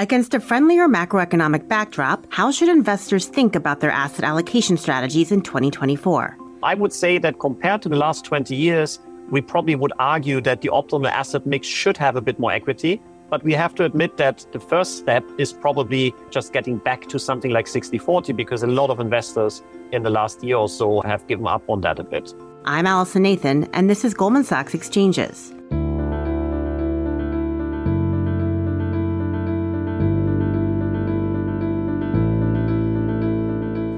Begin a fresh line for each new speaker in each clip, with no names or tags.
Against a friendlier macroeconomic backdrop, how should investors think about their asset allocation strategies in 2024?
I would say that compared to the last 20 years, we probably would argue that the optimal asset mix should have a bit more equity. But we have to admit that the first step is probably just getting back to something like 60 40 because a lot of investors in the last year or so have given up on that a bit.
I'm Allison Nathan, and this is Goldman Sachs Exchanges.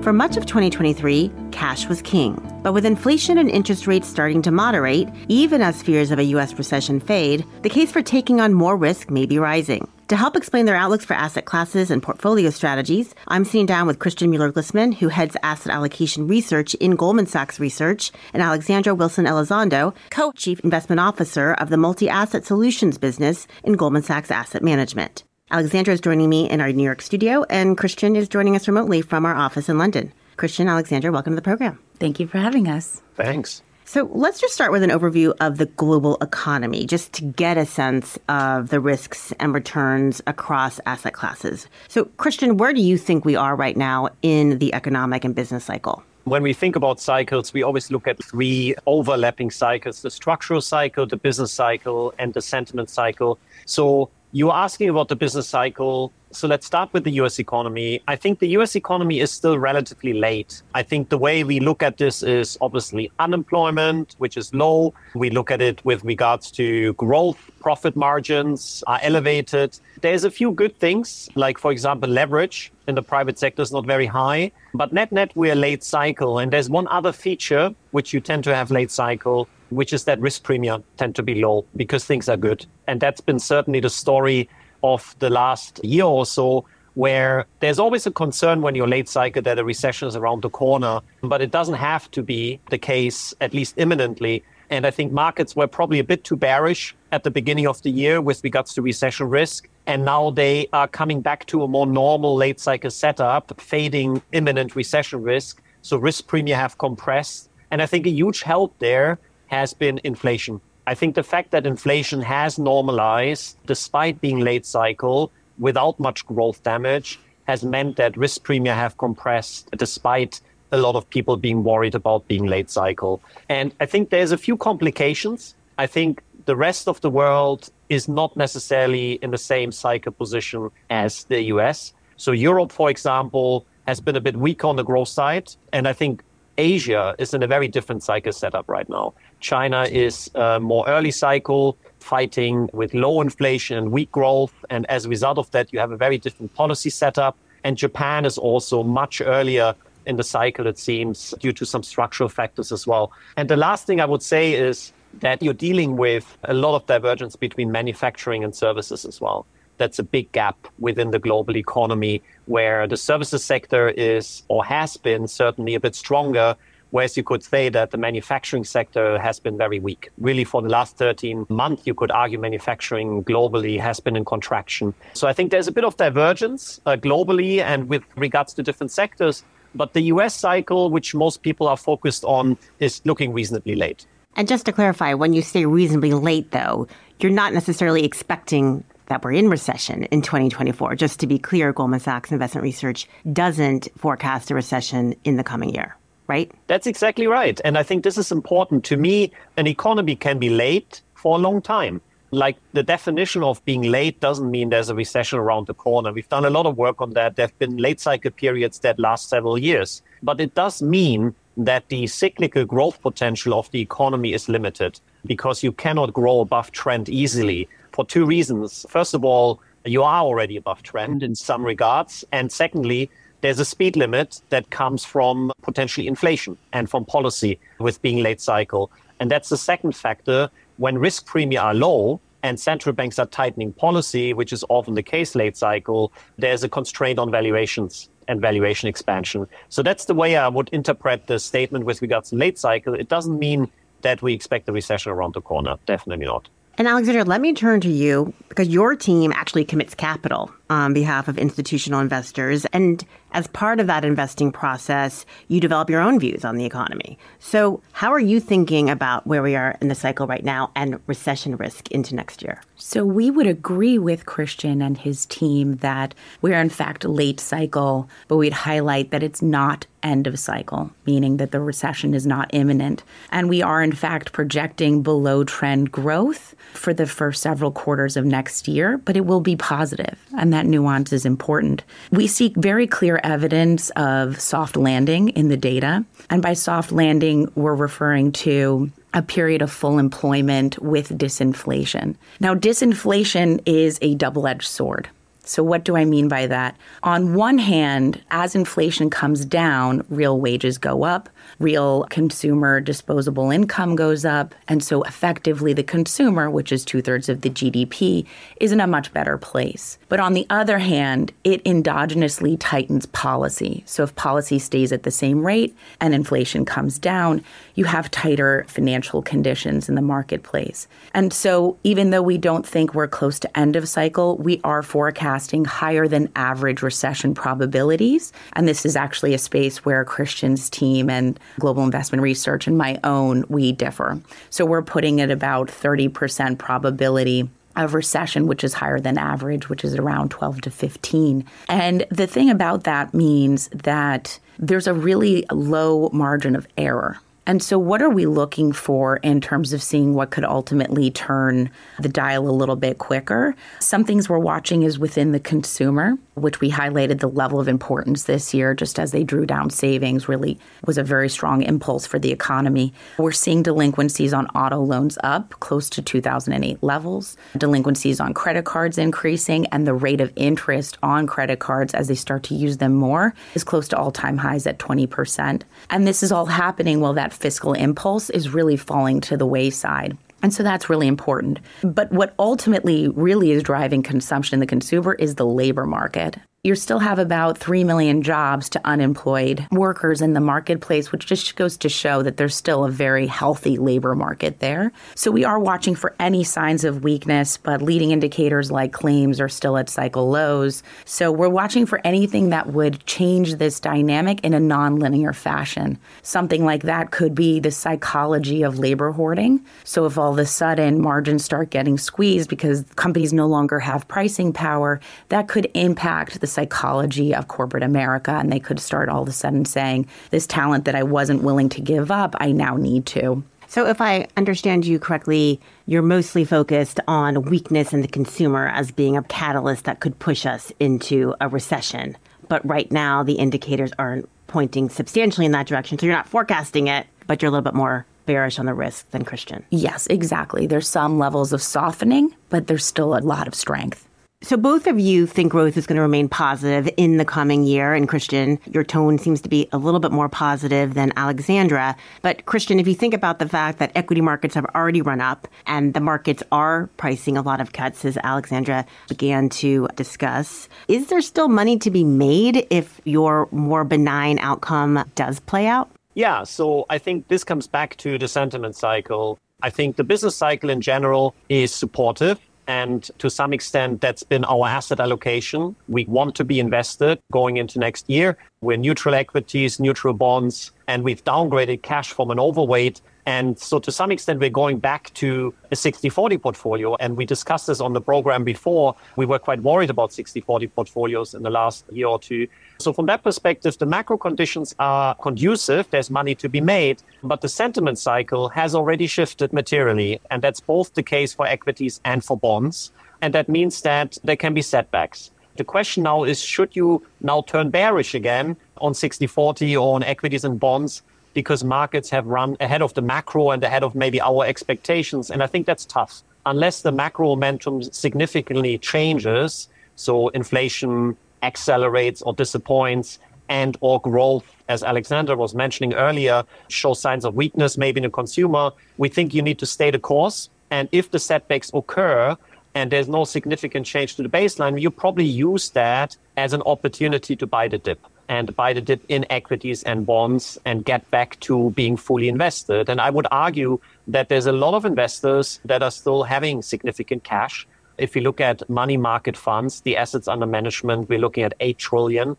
For much of 2023, cash was king. But with inflation and interest rates starting to moderate, even as fears of a U.S. recession fade, the case for taking on more risk may be rising. To help explain their outlooks for asset classes and portfolio strategies, I'm sitting down with Christian Mueller Glissmann, who heads asset allocation research in Goldman Sachs Research, and Alexandra Wilson Elizondo, co chief investment officer of the multi asset solutions business in Goldman Sachs Asset Management. Alexandra is joining me in our New York studio, and Christian is joining us remotely from our office in London. Christian, Alexandra, welcome to the program.
Thank you for having us.
Thanks.
So let's just start with an overview of the global economy, just to get a sense of the risks and returns across asset classes. So, Christian, where do you think we are right now in the economic and business cycle?
When we think about cycles, we always look at three overlapping cycles the structural cycle, the business cycle, and the sentiment cycle. So, you were asking about the business cycle. So let's start with the US economy. I think the US economy is still relatively late. I think the way we look at this is obviously unemployment, which is low. We look at it with regards to growth, profit margins are elevated. There's a few good things, like, for example, leverage in the private sector is not very high. But net net, we're late cycle. And there's one other feature which you tend to have late cycle, which is that risk premium tend to be low because things are good. And that's been certainly the story of the last year or so, where there's always a concern when you're late cycle that a recession is around the corner, but it doesn't have to be the case, at least imminently. And I think markets were probably a bit too bearish at the beginning of the year with regards to recession risk. And now they are coming back to a more normal late cycle setup, fading imminent recession risk. So risk premium have compressed. And I think a huge help there has been inflation. I think the fact that inflation has normalized despite being late cycle without much growth damage has meant that risk premium have compressed despite a lot of people being worried about being late cycle. And I think there's a few complications. I think the rest of the world is not necessarily in the same cycle position as the US. So Europe, for example, has been a bit weak on the growth side. And I think Asia is in a very different cycle setup right now. China is uh, more early cycle, fighting with low inflation and weak growth. And as a result of that, you have a very different policy setup. And Japan is also much earlier in the cycle, it seems, due to some structural factors as well. And the last thing I would say is that you're dealing with a lot of divergence between manufacturing and services as well. That's a big gap within the global economy where the services sector is or has been certainly a bit stronger Whereas you could say that the manufacturing sector has been very weak. Really, for the last 13 months, you could argue manufacturing globally has been in contraction. So I think there's a bit of divergence uh, globally and with regards to different sectors. But the US cycle, which most people are focused on, is looking reasonably late.
And just to clarify, when you say reasonably late, though, you're not necessarily expecting that we're in recession in 2024. Just to be clear, Goldman Sachs Investment Research doesn't forecast a recession in the coming year right?
That's exactly right. And I think this is important. To me, an economy can be late for a long time. Like the definition of being late doesn't mean there's a recession around the corner. We've done a lot of work on that. There have been late cycle periods that last several years. But it does mean that the cyclical growth potential of the economy is limited because you cannot grow above trend easily for two reasons. First of all, you are already above trend in some regards. And secondly, there's a speed limit that comes from potentially inflation and from policy with being late cycle. And that's the second factor. When risk premia are low and central banks are tightening policy, which is often the case late cycle, there's a constraint on valuations and valuation expansion. So that's the way I would interpret the statement with regards to late cycle. It doesn't mean that we expect a recession around the corner. Definitely not.
And Alexandra, let me turn to you because your team actually commits capital on behalf of institutional investors. And as part of that investing process, you develop your own views on the economy. So, how are you thinking about where we are in the cycle right now and recession risk into next year?
So, we would agree with Christian and his team that we're in fact late cycle, but we'd highlight that it's not end of cycle, meaning that the recession is not imminent. And we are, in fact, projecting below trend growth for the first several quarters of next year, but it will be positive, and that nuance is important. We see very clear evidence of soft landing in the data. And by soft landing, we're referring to a period of full employment with disinflation. Now, disinflation is a double edged sword. So, what do I mean by that? On one hand, as inflation comes down, real wages go up, real consumer disposable income goes up. And so, effectively, the consumer, which is two thirds of the GDP, is in a much better place. But on the other hand, it endogenously tightens policy. So, if policy stays at the same rate and inflation comes down, you have tighter financial conditions in the marketplace. And so, even though we don't think we're close to end of cycle, we are forecasting higher than average recession probabilities. And this is actually a space where Christian's team and Global Investment Research and my own, we differ. So, we're putting it about 30% probability of recession, which is higher than average, which is around 12 to 15. And the thing about that means that there's a really low margin of error and so, what are we looking for in terms of seeing what could ultimately turn the dial a little bit quicker? Some things we're watching is within the consumer, which we highlighted the level of importance this year, just as they drew down savings, really was a very strong impulse for the economy. We're seeing delinquencies on auto loans up close to 2008 levels, delinquencies on credit cards increasing, and the rate of interest on credit cards as they start to use them more is close to all time highs at 20%. And this is all happening while that fiscal impulse is really falling to the wayside. And so that's really important. But what ultimately really is driving consumption in the consumer is the labor market you still have about 3 million jobs to unemployed workers in the marketplace, which just goes to show that there's still a very healthy labor market there. So we are watching for any signs of weakness, but leading indicators like claims are still at cycle lows. So we're watching for anything that would change this dynamic in a nonlinear fashion. Something like that could be the psychology of labor hoarding. So if all of a sudden margins start getting squeezed because companies no longer have pricing power, that could impact the psychology of corporate America, and they could start all of a sudden saying, This talent that I wasn't willing to give up, I now need to.
So, if I understand you correctly, you're mostly focused on weakness in the consumer as being a catalyst that could push us into a recession. But right now, the indicators aren't pointing substantially in that direction. So, you're not forecasting it, but you're a little bit more bearish on the risk than Christian.
Yes, exactly. There's some levels of softening, but there's still a lot of strength.
So both of you think growth is going to remain positive in the coming year. And Christian, your tone seems to be a little bit more positive than Alexandra. But Christian, if you think about the fact that equity markets have already run up and the markets are pricing a lot of cuts, as Alexandra began to discuss, is there still money to be made if your more benign outcome does play out?
Yeah, so I think this comes back to the sentiment cycle. I think the business cycle in general is supportive and to some extent, that's been our asset allocation. We want to be invested going into next year. We're neutral equities, neutral bonds, and we've downgraded cash from an overweight and so to some extent, we're going back to a 60-40 portfolio. And we discussed this on the program before. We were quite worried about 60-40 portfolios in the last year or two. So from that perspective, the macro conditions are conducive. There's money to be made, but the sentiment cycle has already shifted materially. And that's both the case for equities and for bonds. And that means that there can be setbacks. The question now is, should you now turn bearish again on 60-40 or on equities and bonds because markets have run ahead of the macro and ahead of maybe our expectations. And I think that's tough. Unless the macro momentum significantly changes, so inflation accelerates or disappoints and or growth, as Alexandra was mentioning earlier, shows signs of weakness, maybe in the consumer, we think you need to stay the course. And if the setbacks occur, and there's no significant change to the baseline, you probably use that as an opportunity to buy the dip and buy the dip in equities and bonds and get back to being fully invested. And I would argue that there's a lot of investors that are still having significant cash If we look at money market funds, the assets under management, we're looking at $8 trillion.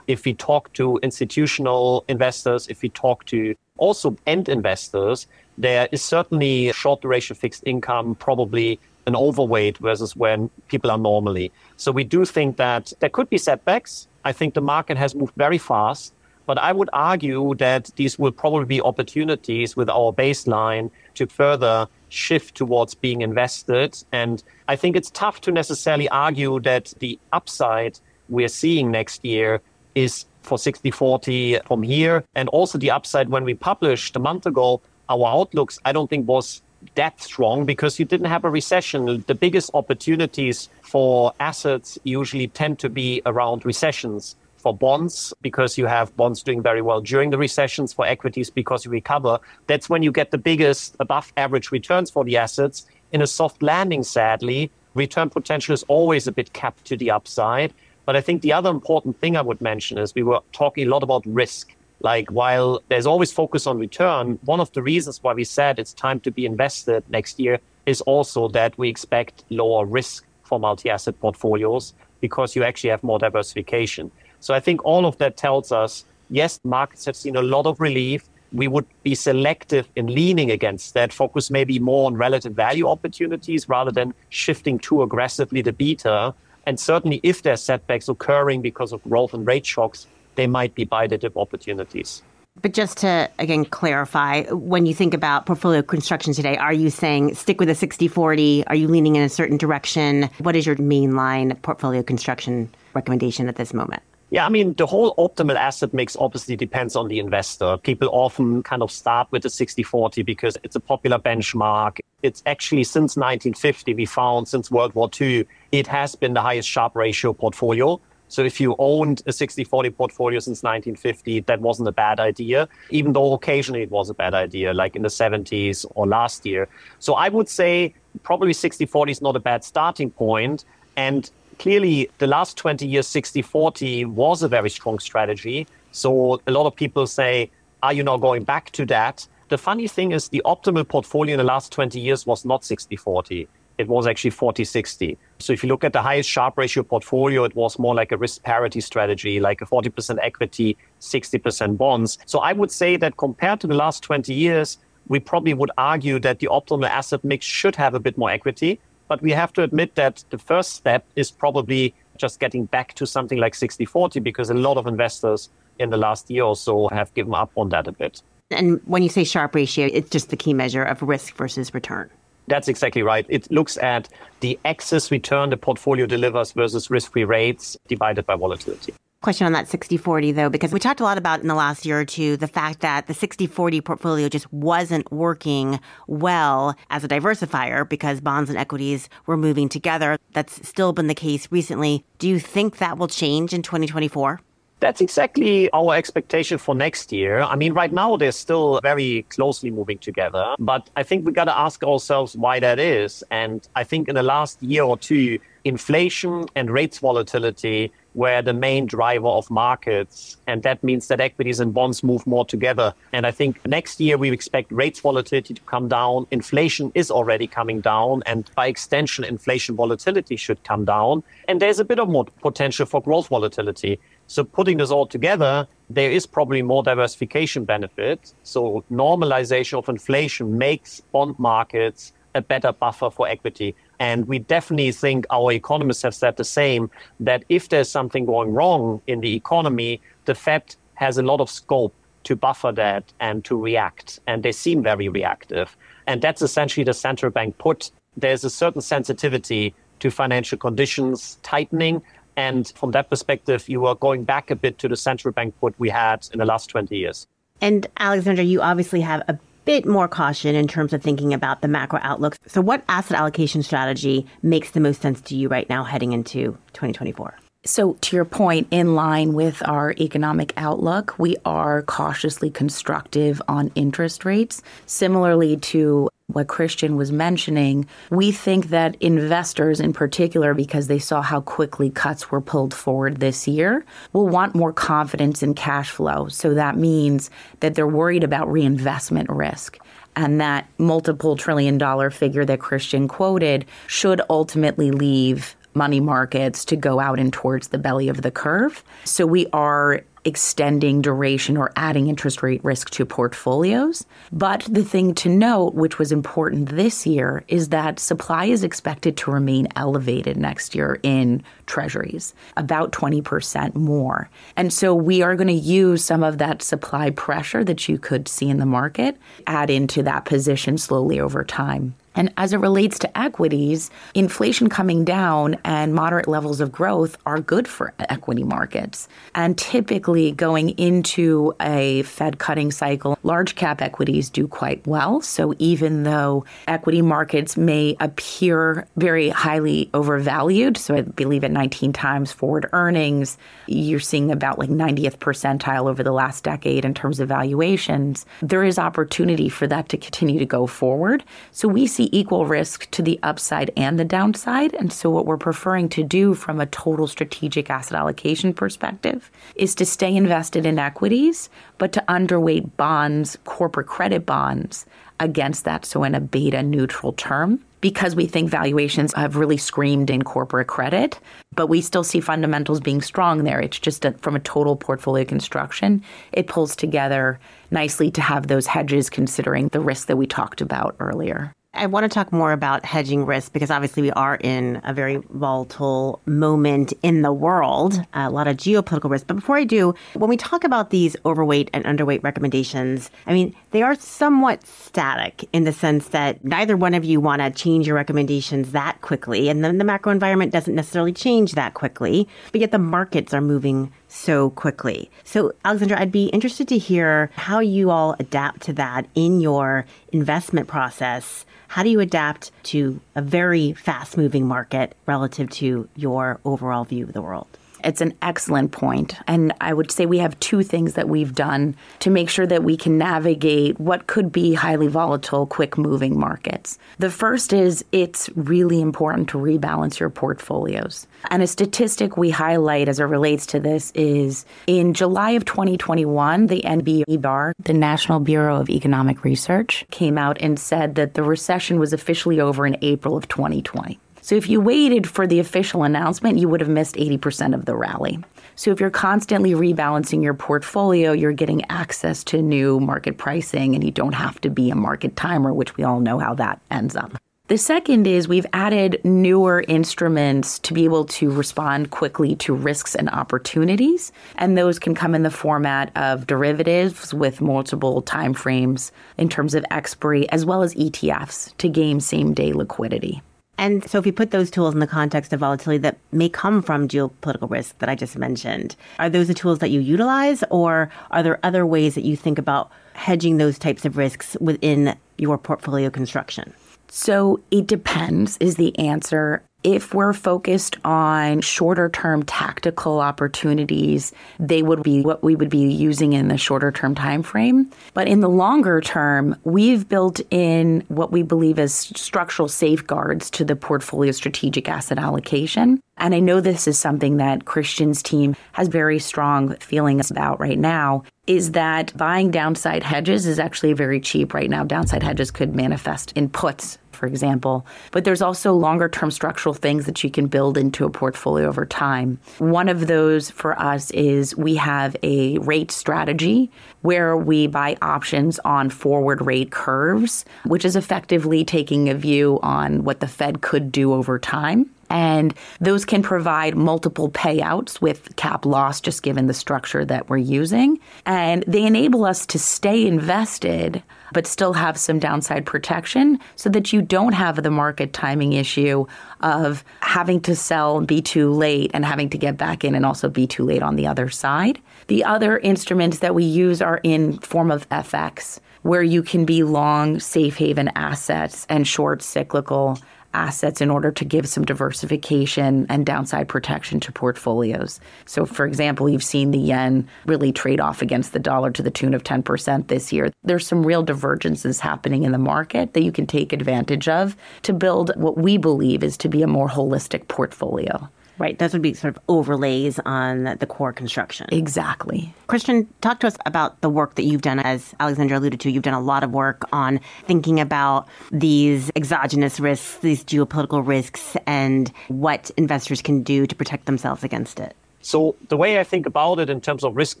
If we talk to institutional investors, if we talk to also end investors, there is certainly short duration fixed income, probably an overweight versus when people are normally. So we do think that there could be setbacks. I think the market has moved very fast. But I would argue that these will probably be opportunities with our baseline to further shift towards being invested. And I think it's tough to necessarily argue that the upside we're seeing next year is for 60 40 from here. And also the upside when we published a month ago, our outlooks, I don't think was that strong because you didn't have a recession. The biggest opportunities for assets usually tend to be around recessions for bonds because you have bonds doing very well during the recessions, for equities because you recover. That's when you get the biggest above average returns for the assets. In a soft landing, sadly, return potential is always a bit capped to the upside. But I think the other important thing I would mention is we were talking a lot about risk. Like while there's always focus on return, one of the reasons why we said it's time to be invested next year is also that we expect lower risk for multi-asset portfolios because you actually have more diversification. So I think all of that tells us, yes, markets have seen a lot of relief. We would be selective in leaning against that, focus maybe more on relative value opportunities rather than shifting too aggressively the beta. And certainly if there's setbacks occurring because of growth and rate shocks, they might be buy the dip opportunities.
But just to again clarify, when you think about portfolio construction today, are you saying stick with a 60 40? Are you leaning in a certain direction? What is your mainline portfolio construction recommendation at this moment?
Yeah, I mean, the whole optimal asset mix obviously depends on the investor. People often kind of start with the 60 40 because it's a popular benchmark. It's actually since 1950, we found since World War II, it has been the highest Sharpe ratio portfolio. So if you owned a 60 40 portfolio since 1950, that wasn't a bad idea, even though occasionally it was a bad idea, like in the 70s or last year. So I would say probably 60 40 is not a bad starting point. And clearly the last 20 years 60-40 was a very strong strategy so a lot of people say are you now going back to that the funny thing is the optimal portfolio in the last 20 years was not 60-40 it was actually 40-60 so if you look at the highest Sharpe ratio portfolio it was more like a risk parity strategy like a 40% equity 60% bonds so i would say that compared to the last 20 years we probably would argue that the optimal asset mix should have a bit more equity but we have to admit that the first step is probably just getting back to something like 60 40 because a lot of investors in the last year or so have given up on that a bit.
And when you say Sharpe ratio, it's just the key measure of risk versus return.
That's exactly right. It looks at the excess return the portfolio delivers versus risk free rates divided by volatility.
Question on that 60-40 though because we talked a lot about in the last year or two the fact that the 60-40 portfolio just wasn't working well as a diversifier because bonds and equities were moving together. That's still been the case recently. Do you think that will change in 2024
that's exactly our expectation for next year. I mean, right now they're still very closely moving together, but I think we got to ask ourselves why that is. And I think in the last year or two, inflation and rates volatility were the main driver of markets. And that means that equities and bonds move more together. And I think next year we expect rates volatility to come down. Inflation is already coming down. And by extension, inflation volatility should come down. And there's a bit of more potential for growth volatility. So putting this all together, there is probably more diversification benefit. So normalization of inflation makes bond markets a better buffer for equity. And we definitely think our economists have said the same that if there's something going wrong in the economy, the Fed has a lot of scope to buffer that and to react. And they seem very reactive. And that's essentially the central bank put. There's a certain sensitivity to financial conditions tightening. And from that perspective, you are going back a bit to the central bank put we had in the last 20 years.
And Alexandra, you obviously have a bit more caution in terms of thinking about the macro outlook. So, what asset allocation strategy makes the most sense to you right now heading into 2024?
So, to your point, in line with our economic outlook, we are cautiously constructive on interest rates. Similarly to what Christian was mentioning, we think that investors in particular, because they saw how quickly cuts were pulled forward this year, will want more confidence in cash flow. So that means that they're worried about reinvestment risk. And that multiple trillion dollar figure that Christian quoted should ultimately leave money markets to go out and towards the belly of the curve. So we are extending duration or adding interest rate risk to portfolios. But the thing to note, which was important this year, is that supply is expected to remain elevated next year in treasuries, about 20% more. And so we are going to use some of that supply pressure that you could see in the market, add into that position slowly over time. And as it relates to equities, inflation coming down and moderate levels of growth are good for equity markets. And typically, going into a Fed cutting cycle, large cap equities do quite well. So even though equity markets may appear very highly overvalued, so I believe at 19 times forward earnings, you're seeing about like 90th percentile over the last decade in terms of valuations, there is opportunity for that to continue to go forward. So we see equal risk to the upside and the downside. And so, what we're preferring to do from a total strategic asset allocation perspective is to stay invested in equities, but to underweight bonds, corporate credit bonds against that. So, in a beta neutral term because we think valuations have really screamed in corporate credit, but we still see fundamentals being strong there. It's just a, from a total portfolio construction, it pulls together nicely to have those hedges considering the risk that we talked about earlier.
I want to talk more about hedging risk because obviously we are in a very volatile moment in the world, a lot of geopolitical risk. But before I do, when we talk about these overweight and underweight recommendations, I mean, they are somewhat static in the sense that neither one of you want to change your recommendations that quickly. And then the macro environment doesn't necessarily change that quickly, but yet the markets are moving so quickly. So, Alexandra, I'd be interested to hear how you all adapt to that in your investment process how do you adapt to a very fast moving market relative to your overall view of the world?
It's an excellent point. And I would say we have two things that we've done to make sure that we can navigate what could be highly volatile, quick moving markets. The first is it's really important to rebalance your portfolios. And a statistic we highlight as it relates to this is in July of 2021, the NBER, the National Bureau of Economic Research, came out and said that the recession was officially over in April of 2020. So if you waited for the official announcement, you would have missed 80% of the rally. So if you're constantly rebalancing your portfolio, you're getting access to new market pricing and you don't have to be a market timer, which we all know how that ends up. The second is we've added newer instruments to be able to respond quickly to risks and opportunities. And those can come in the format of derivatives with multiple timeframes in terms of expiry, as well as ETFs to gain same day liquidity.
And so, if you put those tools in the context of volatility that may come from geopolitical risk that I just mentioned, are those the tools that you utilize, or are there other ways that you think about hedging those types of risks within your portfolio construction?
So, it depends, is the answer. If we're focused on shorter term tactical opportunities, they would be what we would be using in the shorter term time frame. But in the longer term, we've built in what we believe as structural safeguards to the portfolio strategic asset allocation. And I know this is something that Christian's team has very strong feelings about right now is that buying downside hedges is actually very cheap right now. Downside hedges could manifest in puts for example. But there's also longer term structural things that you can build into a portfolio over time. One of those for us is we have a rate strategy where we buy options on forward rate curves, which is effectively taking a view on what the Fed could do over time. And those can provide multiple payouts with cap loss, just given the structure that we're using. And they enable us to stay invested, but still have some downside protection so that you don't have the market timing issue of having to sell and be too late and having to get back in and also be too late on the other side. The other instruments that we use are in form of FX, where you can be long safe haven assets and short cyclical assets in order to give some diversification and downside protection to portfolios. So, for example, you've seen the yen really trade off against the dollar to the tune of 10% this year. There's some real divergences happening in the market that you can take advantage of to build what we believe is to be a more holistic portfolio.
Right. Those would be sort of overlays on the core construction.
Exactly.
Christian, talk to us about the work that you've done. As Alexandra alluded to, you've done a lot of work on thinking about these exogenous risks, these geopolitical risks, and what investors can do to protect themselves against it.
So the way I think about it in terms of risk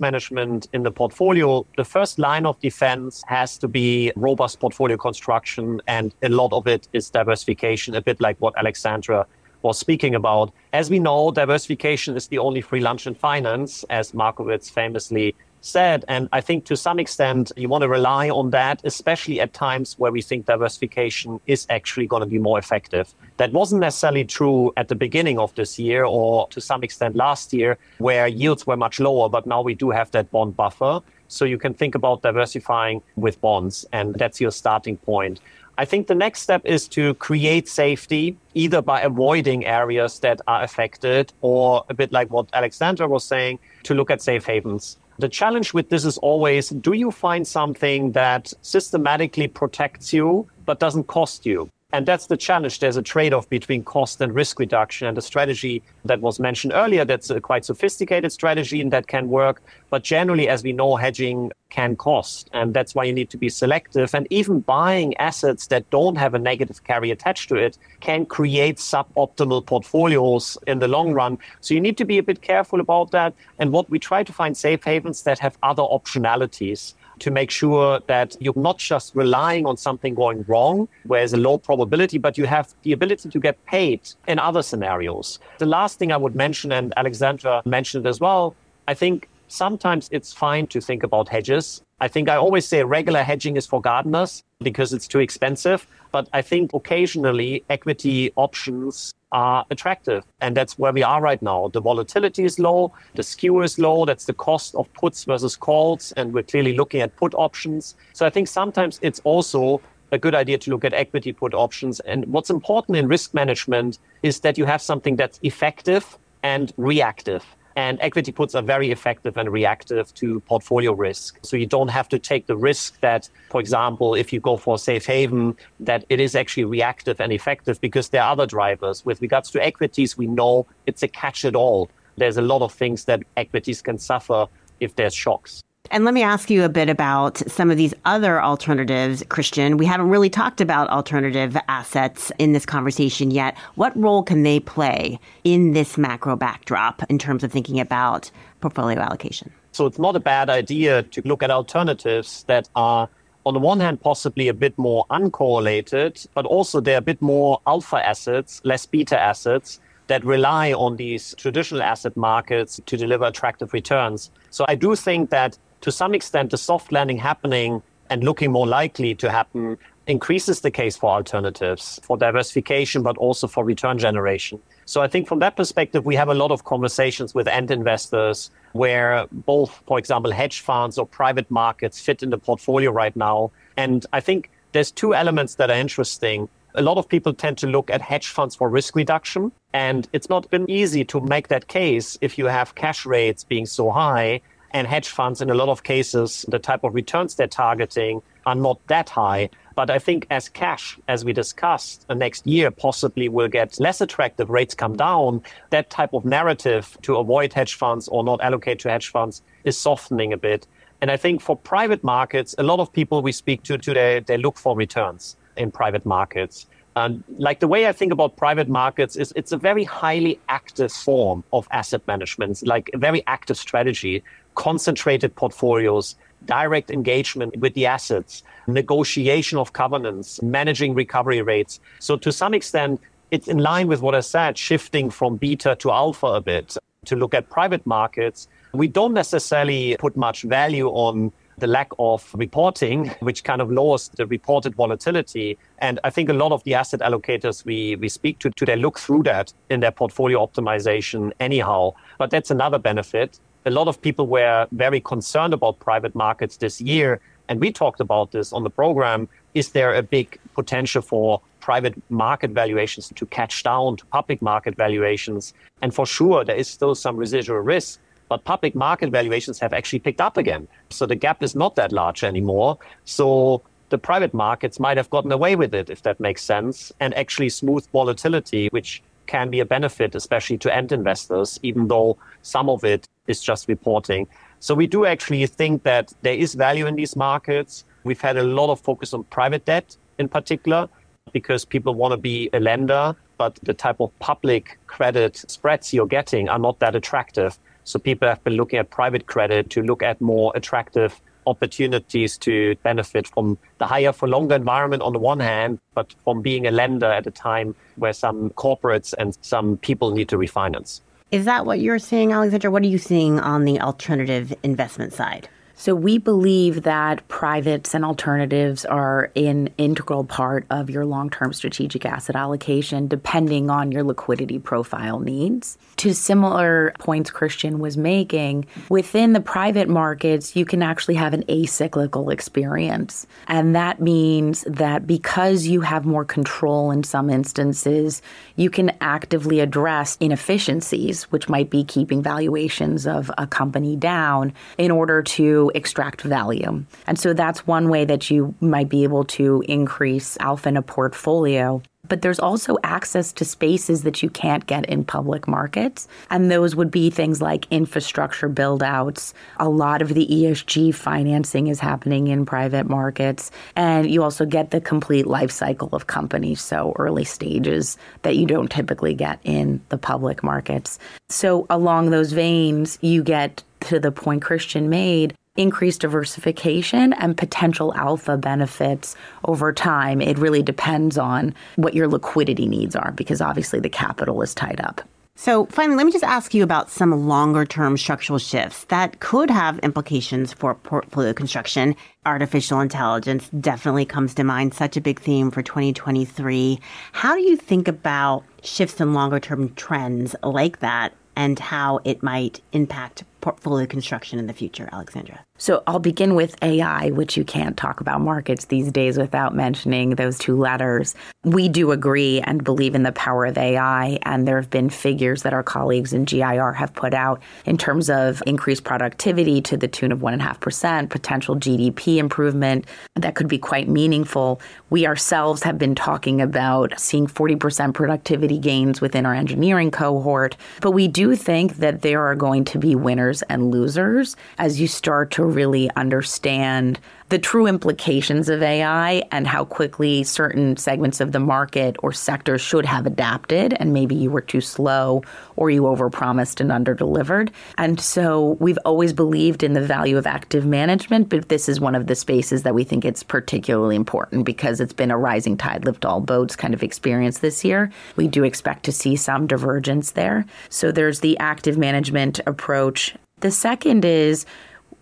management in the portfolio, the first line of defense has to be robust portfolio construction. And a lot of it is diversification, a bit like what Alexandra was speaking about. As we know, diversification is the only free lunch in finance, as Markowitz famously said. And I think to some extent, you want to rely on that, especially at times where we think diversification is actually going to be more effective. That wasn't necessarily true at the beginning of this year or to some extent last year, where yields were much lower, but now we do have that bond buffer. So you can think about diversifying with bonds, and that's your starting point. I think the next step is to create safety, either by avoiding areas that are affected, or a bit like what Alexandra was saying, to look at safe havens. The challenge with this is always do you find something that systematically protects you but doesn't cost you? And that's the challenge. There's a trade off between cost and risk reduction. And the strategy that was mentioned earlier, that's a quite sophisticated strategy and that can work. But generally, as we know, hedging can cost. And that's why you need to be selective. And even buying assets that don't have a negative carry attached to it can create suboptimal portfolios in the long run. So you need to be a bit careful about that. And what we try to find safe havens that have other optionalities to make sure that you're not just relying on something going wrong, where there's a low probability, but you have the ability to get paid in other scenarios. The last thing I would mention, and Alexandra mentioned as well, I think sometimes it's fine to think about hedges. I think I always say regular hedging is for gardeners because it's too expensive. But I think occasionally equity options are attractive. And that's where we are right now. The volatility is low, the skew is low. That's the cost of puts versus calls. And we're clearly looking at put options. So I think sometimes it's also a good idea to look at equity put options. And what's important in risk management is that you have something that's effective and reactive. And equity puts are very effective and reactive to portfolio risk. So you don't have to take the risk that, for example, if you go for a safe haven, that it is actually reactive and effective because there are other drivers. With regards to equities, we know it's a catch it all. There's a lot of things that equities can suffer if there's shocks.
And let me ask you a bit about some of these other alternatives, Christian. We haven't really talked about alternative assets in this conversation yet. What role can they play in this macro backdrop in terms of thinking about portfolio allocation?
So it's not a bad idea to look at alternatives that are on the one hand, possibly a bit more uncorrelated, but also they're a bit more alpha assets, less beta assets that rely on these traditional asset markets to deliver attractive returns. So I do think that to some extent, the soft landing happening and looking more likely to happen mm. increases the case for alternatives, for diversification, but also for return generation. So I think from that perspective, we have a lot of conversations with end investors where both, for example, hedge funds or private markets fit in the portfolio right now. And I think there's two elements that are interesting. A lot of people tend to look at hedge funds for risk reduction. And it's not been easy to make that case if you have cash rates being so high and hedge funds, in a lot of cases, the type of returns they're targeting are not that high. But I think as cash, as we discussed, next year possibly will get less attractive, rates come down, that type of narrative to avoid hedge funds or not allocate to hedge funds is softening a bit. And I think for private markets, a lot of people we speak to today, they look for returns in private markets. And like the way I think about private markets is it's a very highly active form of asset management, like a very active strategy concentrated portfolios, direct engagement with the assets, negotiation of covenants, managing recovery rates. So to some extent, it's in line with what I said, shifting from beta to alpha a bit to look at private markets. We don't necessarily put much value on the lack of reporting, which kind of lowers the reported volatility. And I think a lot of the asset allocators we, we speak to today look through that in their portfolio optimization anyhow. But that's another benefit a lot of people were very concerned about private markets this year. And we talked about this on the program. Is there a big potential for private market valuations to catch down to public market valuations? And for sure, there is still some residual risk, but public market valuations have actually picked up again. So the gap is not that large anymore. So the private markets might have gotten away with it, if that makes sense, and actually smooth volatility, which can be a benefit, especially to end investors, even though some of it is just reporting. So we do actually think that there is value in these markets. We've had a lot of focus on private debt in particular because people want to be a lender, but the type of public credit spreads you're getting are not that attractive. So people have been looking at private credit to look at more attractive opportunities to benefit from the higher for longer environment on the one hand, but from being a lender at a time where some corporates and some people need to refinance.
Is that what you're seeing, Alexandra? What are you seeing on the alternative investment side?
So we believe that privates and alternatives are an integral part of your long-term strategic asset allocation depending on your liquidity profile needs. To similar points Christian was making, within the private markets you can actually have an acyclical experience. And that means that because you have more control in some instances, you can actively address inefficiencies which might be keeping valuations of a company down in order to extract value. And so that's one way that you might be able to increase alpha in a portfolio. But there's also access to spaces that you can't get in public markets. And those would be things like infrastructure build outs. A lot of the ESG financing is happening in private markets. And you also get the complete life cycle of companies, so early stages that you don't typically get in the public markets. So, along those veins, you get to the point Christian made increased diversification and potential alpha benefits over time. It really depends on what your liquidity needs are because obviously the capital is tied up.
So, finally, let me just ask you about some longer term structural shifts that could have implications for portfolio construction. Artificial intelligence definitely comes to mind, such a big theme for 2023. How do you think about shifts in longer term trends like that and how it might impact portfolio construction in the future, Alexandra?
So I'll begin with AI, which you can't talk about markets these days without mentioning those two letters. We do agree and believe in the power of AI, and there have been figures that our colleagues in GIR have put out in terms of increased productivity to the tune of 1.5%, potential GDP improvement that could be quite meaningful. We ourselves have been talking about seeing 40% productivity gains within our engineering cohort, but we do think that there are going to be winners and losers as you start to really understand the true implications of AI and how quickly certain segments of the market or sectors should have adapted. And maybe you were too slow or you overpromised and underdelivered. And so we've always believed in the value of active management, but this is one of the spaces that we think it's particularly important because it's been a rising tide lift all boats kind of experience this year. We do expect to see some divergence there. So there's the active management approach. The second is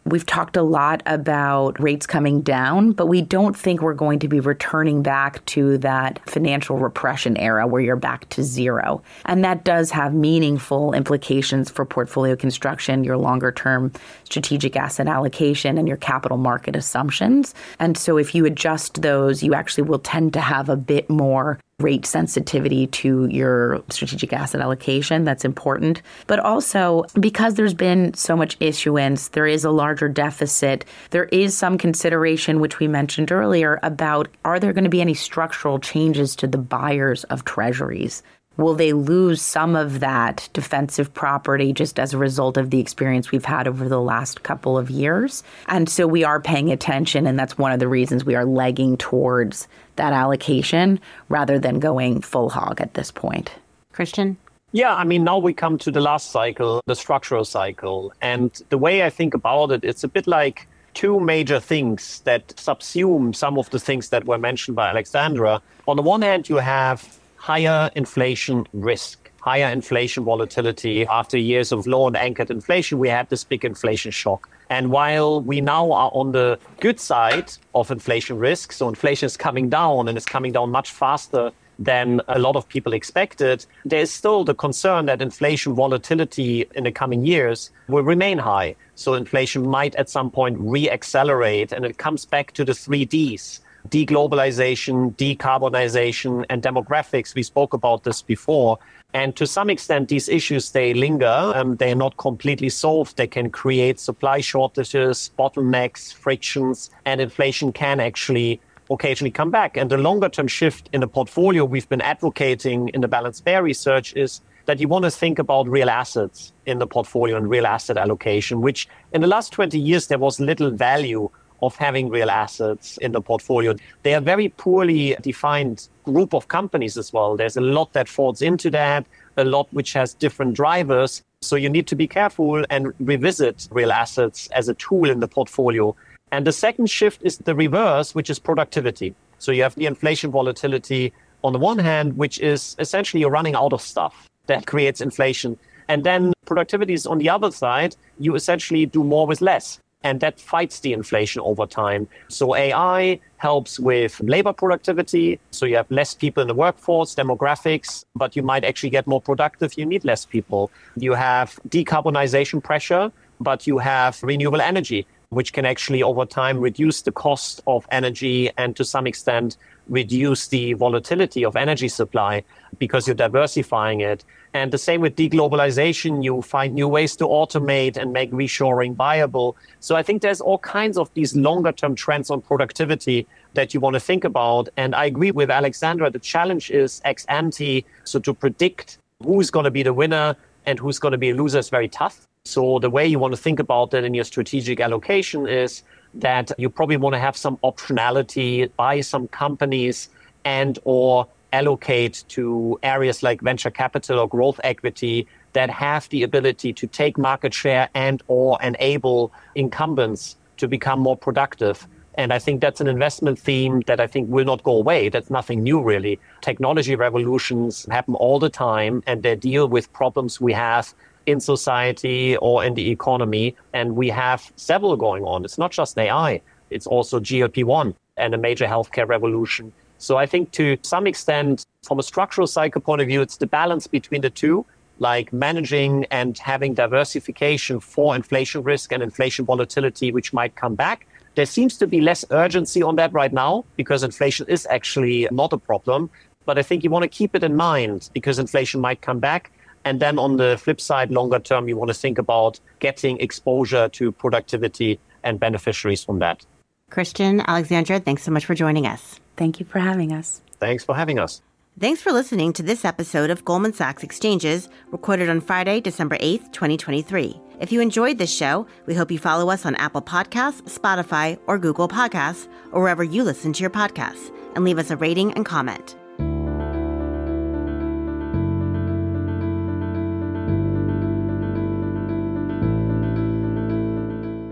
We've talked a lot about rates coming down, but we don't think we're going to be returning back to that financial repression era where you're back to zero. And that does have meaningful implications for portfolio construction, your longer term strategic asset allocation, and your capital market assumptions. And so if you adjust those, you actually will tend to have a bit more rate sensitivity to your strategic asset allocation. That's important. But also, because there's been so much issuance, there is a larger deficit. There is some consideration, which we mentioned earlier, about are there going to be any structural changes to the buyers of treasuries? Will they lose some of that defensive property just as a result of the experience we've had over the last couple of years? And so we are paying attention, and that's one of the reasons we are legging towards that allocation rather than going full hog at this point.
Christian?
Yeah, I mean, now we come to the last cycle, the structural cycle. And the way I think about it, it's a bit like two major things that subsume some of the things that were mentioned by Alexandra. On the one hand, you have higher inflation risk, higher inflation volatility. After years of low and anchored inflation, we had this big inflation shock. And while we now are on the good side of inflation risk, so inflation is coming down and it's coming down much faster than a lot of people expected, there is still the concern that inflation volatility in the coming years will remain high. So inflation might at some point re-accelerate and it comes back to the three Ds deglobalization, decarbonization, and demographics. We spoke about this before. And to some extent, these issues, they linger. Um, they're not completely solved. They can create supply shortages, bottlenecks, frictions, and inflation can actually occasionally come back. And the longer term shift in the portfolio we've been advocating in the balanced bear research is that you want to think about real assets in the portfolio and real asset allocation, which in the last 20 years, there was little value of having real assets in the portfolio. They are very poorly defined group of companies as well. There's a lot that falls into that, a lot which has different drivers. So you need to be careful and revisit real assets as a tool in the portfolio. And the second shift is the reverse, which is productivity. So you have the inflation volatility on the one hand, which is essentially you're running out of stuff that creates inflation. And then productivity is on the other side. You essentially do more with less and that fights the inflation over time. So AI helps with labor productivity. So you have less people in the workforce, demographics, but you might actually get more productive. You need less people. You have decarbonization pressure, but you have renewable energy, which can actually over time reduce the cost of energy and to some extent reduce the volatility of energy supply because you're diversifying it. And the same with deglobalization, you find new ways to automate and make reshoring viable. So I think there's all kinds of these longer term trends on productivity that you want to think about. And I agree with Alexandra. The challenge is ex ante. So to predict who's going to be the winner and who's going to be a loser is very tough. So the way you want to think about that in your strategic allocation is that you probably want to have some optionality, buy some companies and or allocate to areas like venture capital or growth equity that have the ability to take market share and or enable incumbents to become more productive. And I think that's an investment theme that I think will not go away. That's nothing new, really. Technology revolutions happen all the time and they deal with problems we have in society or in the economy. And we have several going on. It's not just AI, it's also GLP 1 and a major healthcare revolution. So I think to some extent, from a structural cycle point of view, it's the balance between the two, like managing and having diversification for inflation risk and inflation volatility, which might come back. There seems to be less urgency on that right now because inflation is actually not a problem. But I think you want to keep it in mind because inflation might come back. And then on the flip side, longer term, you want to think about getting exposure to productivity and beneficiaries from that.
Christian, Alexandra, thanks so much for joining us.
Thank you for having us.
Thanks for having us.
Thanks for listening to this episode of Goldman Sachs Exchanges, recorded on Friday, December 8th, 2023. If you enjoyed this show, we hope you follow us on Apple Podcasts, Spotify, or Google Podcasts, or wherever you listen to your podcasts, and leave us a rating and comment.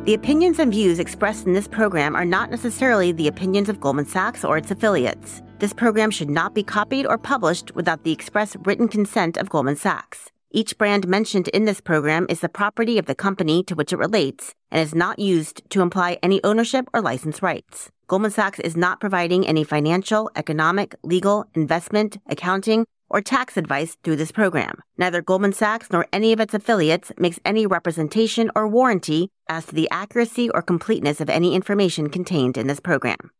The opinions and views expressed in this program are not necessarily the opinions of Goldman Sachs or its affiliates. This program should not be copied or published without the express written consent of Goldman Sachs. Each brand mentioned in this program is the property of the company to which it relates and is not used to imply any ownership or license rights. Goldman Sachs is not providing any financial, economic, legal, investment, accounting, or tax advice through this program. Neither Goldman Sachs nor any of its affiliates makes any representation or warranty as to the accuracy or completeness of any information contained in this program.